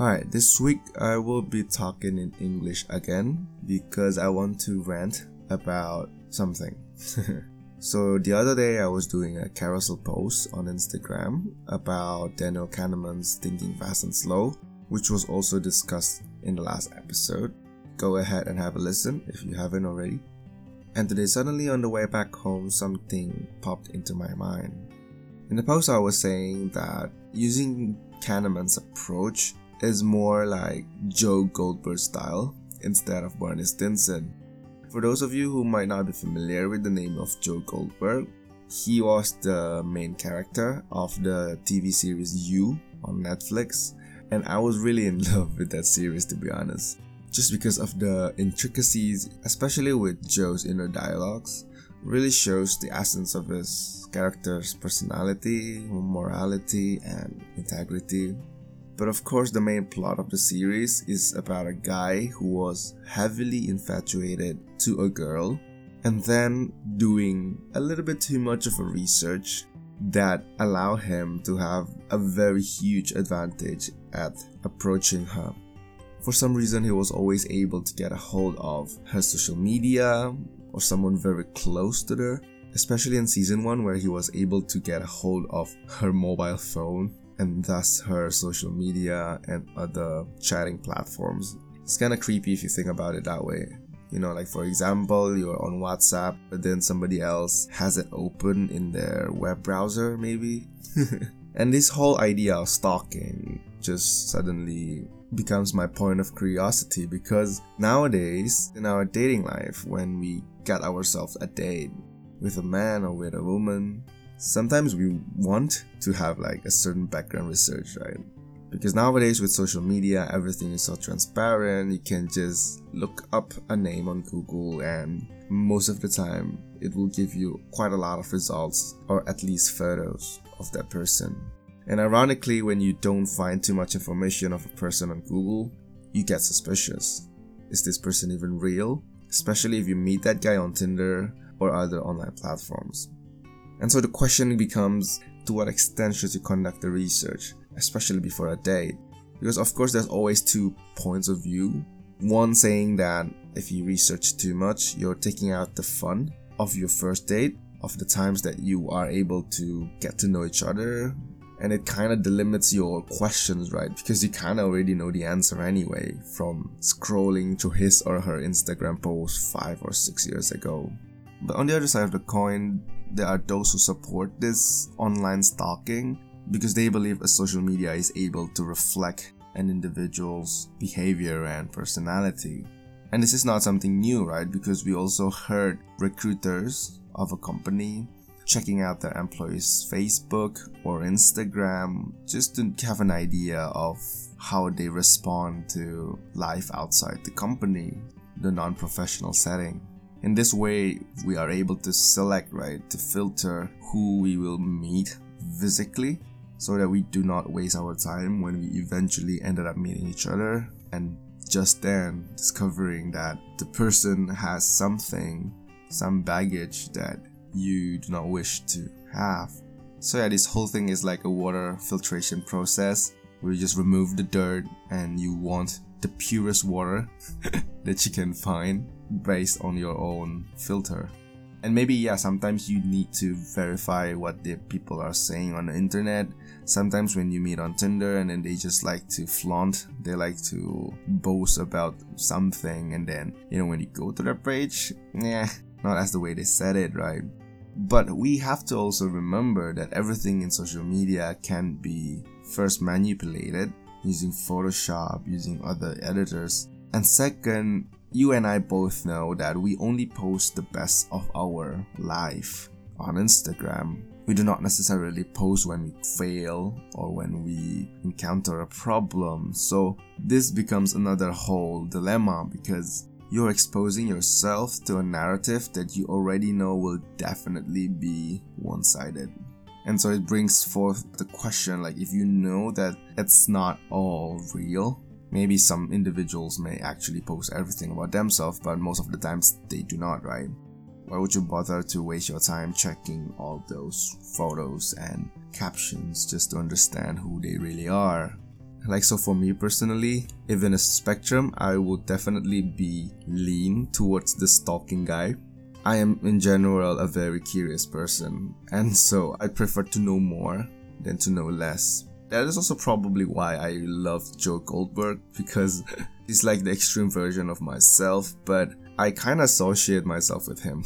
Alright, this week I will be talking in English again because I want to rant about something. so, the other day I was doing a carousel post on Instagram about Daniel Kahneman's Thinking Fast and Slow, which was also discussed in the last episode. Go ahead and have a listen if you haven't already. And today, suddenly on the way back home, something popped into my mind. In the post, I was saying that using Kahneman's approach is more like Joe Goldberg style instead of Barney Stinson. For those of you who might not be familiar with the name of Joe Goldberg, he was the main character of the TV series You on Netflix, and I was really in love with that series to be honest. Just because of the intricacies, especially with Joe's inner dialogues, really shows the essence of his character's personality, morality, and integrity. But of course, the main plot of the series is about a guy who was heavily infatuated to a girl and then doing a little bit too much of a research that allow him to have a very huge advantage at approaching her. For some reason, he was always able to get a hold of her social media or someone very close to her, especially in season 1 where he was able to get a hold of her mobile phone and thus her social media and other chatting platforms. It's kind of creepy if you think about it that way. You know, like for example, you're on WhatsApp, but then somebody else has it open in their web browser, maybe. and this whole idea of stalking just suddenly becomes my point of curiosity because nowadays, in our dating life, when we get ourselves a date with a man or with a woman, sometimes we want to have like a certain background research, right? Because nowadays with social media, everything is so transparent. You can just look up a name on Google, and most of the time, it will give you quite a lot of results or at least photos of that person. And ironically, when you don't find too much information of a person on Google, you get suspicious. Is this person even real? Especially if you meet that guy on Tinder or other online platforms. And so the question becomes to what extent should you conduct the research, especially before a date? Because of course there's always two points of view. One saying that if you research too much, you're taking out the fun of your first date, of the times that you are able to get to know each other, and it kind of delimits your questions, right? Because you kind of already know the answer anyway from scrolling through his or her Instagram post five or six years ago. But on the other side of the coin, there are those who support this online stalking because they believe a social media is able to reflect an individual's behavior and personality. And this is not something new, right? Because we also heard recruiters of a company checking out their employees' Facebook or Instagram just to have an idea of how they respond to life outside the company, the non professional setting. In this way, we are able to select, right, to filter who we will meet physically so that we do not waste our time when we eventually ended up meeting each other. And just then discovering that the person has something, some baggage that you do not wish to have. So yeah, this whole thing is like a water filtration process. Where you just remove the dirt and you want the purest water that you can find based on your own filter. And maybe, yeah, sometimes you need to verify what the people are saying on the internet. Sometimes when you meet on Tinder and then they just like to flaunt, they like to boast about something, and then, you know, when you go to their page, yeah, not as the way they said it, right? But we have to also remember that everything in social media can be first manipulated using Photoshop, using other editors, and second, you and I both know that we only post the best of our life on Instagram. We do not necessarily post when we fail or when we encounter a problem. So, this becomes another whole dilemma because you're exposing yourself to a narrative that you already know will definitely be one sided. And so it brings forth the question like, if you know that it's not all real, maybe some individuals may actually post everything about themselves, but most of the times they do not, right? Why would you bother to waste your time checking all those photos and captions just to understand who they really are? Like, so for me personally, if in a spectrum, I would definitely be lean towards the stalking guy. I am in general a very curious person, and so I prefer to know more than to know less. That is also probably why I love Joe Goldberg because he's like the extreme version of myself, but I kind of associate myself with him.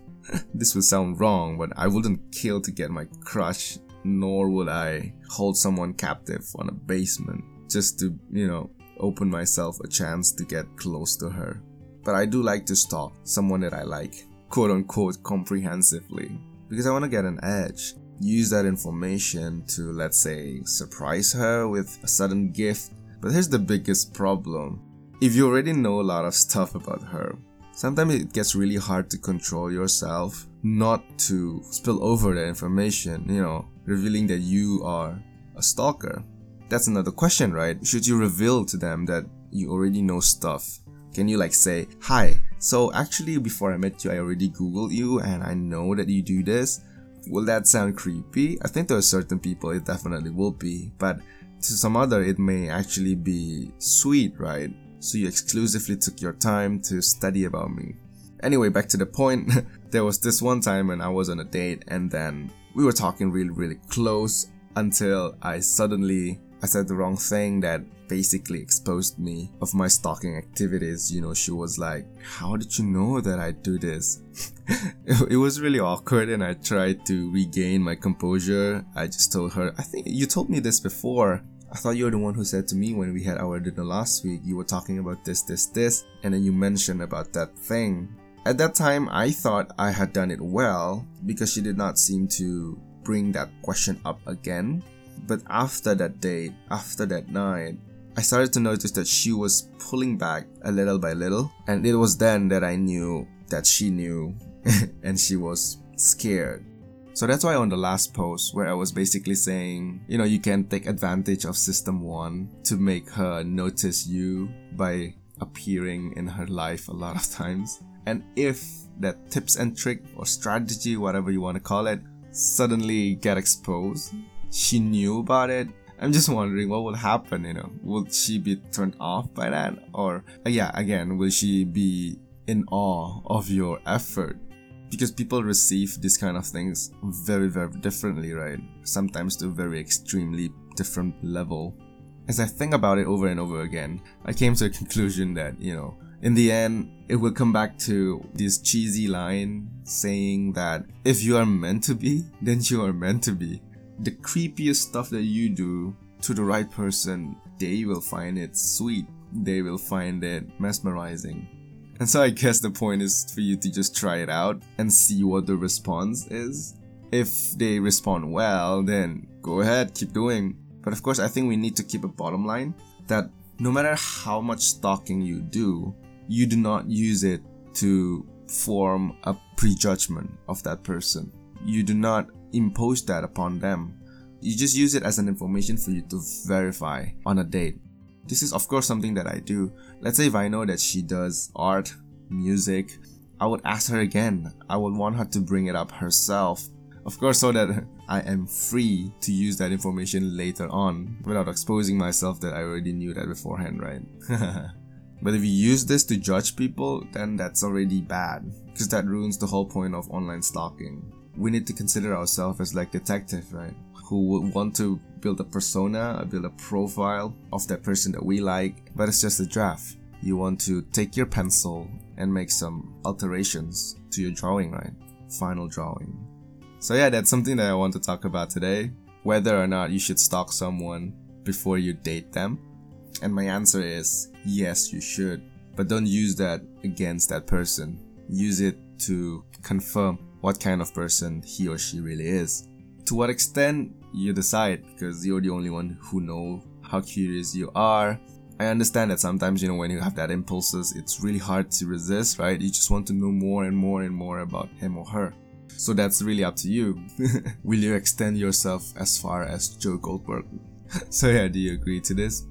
this would sound wrong, but I wouldn't kill to get my crush, nor would I hold someone captive on a basement just to, you know, open myself a chance to get close to her. But I do like to stalk someone that I like, quote unquote, comprehensively, because I want to get an edge. Use that information to, let's say, surprise her with a sudden gift. But here's the biggest problem. If you already know a lot of stuff about her, sometimes it gets really hard to control yourself not to spill over that information, you know, revealing that you are a stalker. That's another question, right? Should you reveal to them that you already know stuff? Can you like say, Hi, so actually before I met you, I already Googled you and I know that you do this? Will that sound creepy? I think to a certain people it definitely will be, but to some other it may actually be sweet, right? so you exclusively took your time to study about me. Anyway, back to the point. there was this one time when I was on a date and then we were talking really, really close until I suddenly I said the wrong thing that basically exposed me of my stalking activities. You know, she was like, How did you know that I do this? it was really awkward and I tried to regain my composure. I just told her, I think you told me this before. I thought you were the one who said to me when we had our dinner last week, you were talking about this, this, this, and then you mentioned about that thing. At that time, I thought I had done it well because she did not seem to bring that question up again. But after that date, after that night, I started to notice that she was pulling back a little by little, and it was then that I knew that she knew and she was scared. So that's why on the last post where I was basically saying, you know, you can take advantage of system 1 to make her notice you by appearing in her life a lot of times. And if that tips and trick or strategy, whatever you want to call it, suddenly get exposed, she knew about it. I'm just wondering what will happen, you know. Will she be turned off by that? Or, yeah, again, will she be in awe of your effort? because people receive these kind of things very very differently right sometimes to a very extremely different level as i think about it over and over again i came to a conclusion that you know in the end it will come back to this cheesy line saying that if you are meant to be then you are meant to be the creepiest stuff that you do to the right person they will find it sweet they will find it mesmerizing and so I guess the point is for you to just try it out and see what the response is. If they respond well, then go ahead, keep doing. But of course, I think we need to keep a bottom line that no matter how much stalking you do, you do not use it to form a prejudgment of that person. You do not impose that upon them. You just use it as an information for you to verify on a date. This is, of course, something that I do. Let's say if I know that she does art, music, I would ask her again. I would want her to bring it up herself. Of course, so that I am free to use that information later on without exposing myself that I already knew that beforehand, right? but if you use this to judge people, then that's already bad because that ruins the whole point of online stalking. We need to consider ourselves as like detective, right? who would want to build a persona, build a profile of that person that we like, but it's just a draft. You want to take your pencil and make some alterations to your drawing, right? Final drawing. So, yeah, that's something that I want to talk about today whether or not you should stalk someone before you date them. And my answer is yes, you should, but don't use that against that person. Use it to confirm what kind of person he or she really is. To what extent you decide because you're the only one who know how curious you are. I understand that sometimes, you know, when you have that impulses, it's really hard to resist, right? You just want to know more and more and more about him or her. So that's really up to you. Will you extend yourself as far as Joe Goldberg? so yeah, do you agree to this?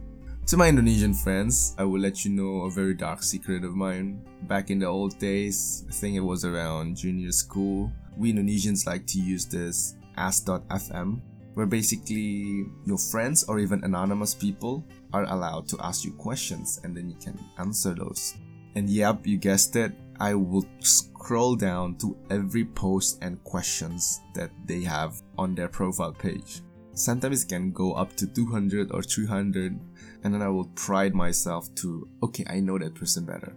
To my Indonesian friends, I will let you know a very dark secret of mine. Back in the old days, I think it was around junior school, we Indonesians like to use this Ask.fm where basically your friends or even anonymous people are allowed to ask you questions and then you can answer those. And yep, you guessed it, I will scroll down to every post and questions that they have on their profile page. Sometimes it can go up to 200 or 300 and then I will pride myself to, okay, I know that person better.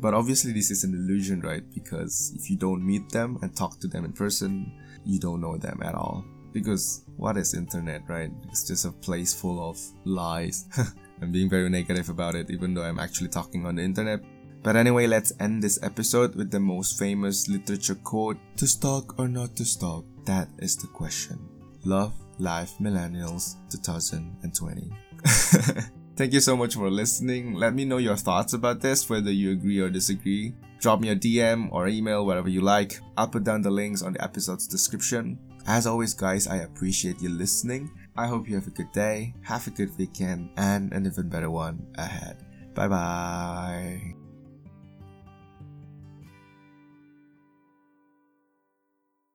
But obviously this is an illusion, right? Because if you don't meet them and talk to them in person, you don't know them at all. Because what is internet, right? It's just a place full of lies. I'm being very negative about it, even though I'm actually talking on the internet. But anyway, let's end this episode with the most famous literature quote To stalk or not to stalk? That is the question. Love, Life, Millennials 2020. Thank you so much for listening. Let me know your thoughts about this, whether you agree or disagree. Drop me a DM or email, whatever you like. I'll put down the links on the episode's description. As always, guys, I appreciate you listening. I hope you have a good day, have a good weekend, and an even better one ahead. Bye bye.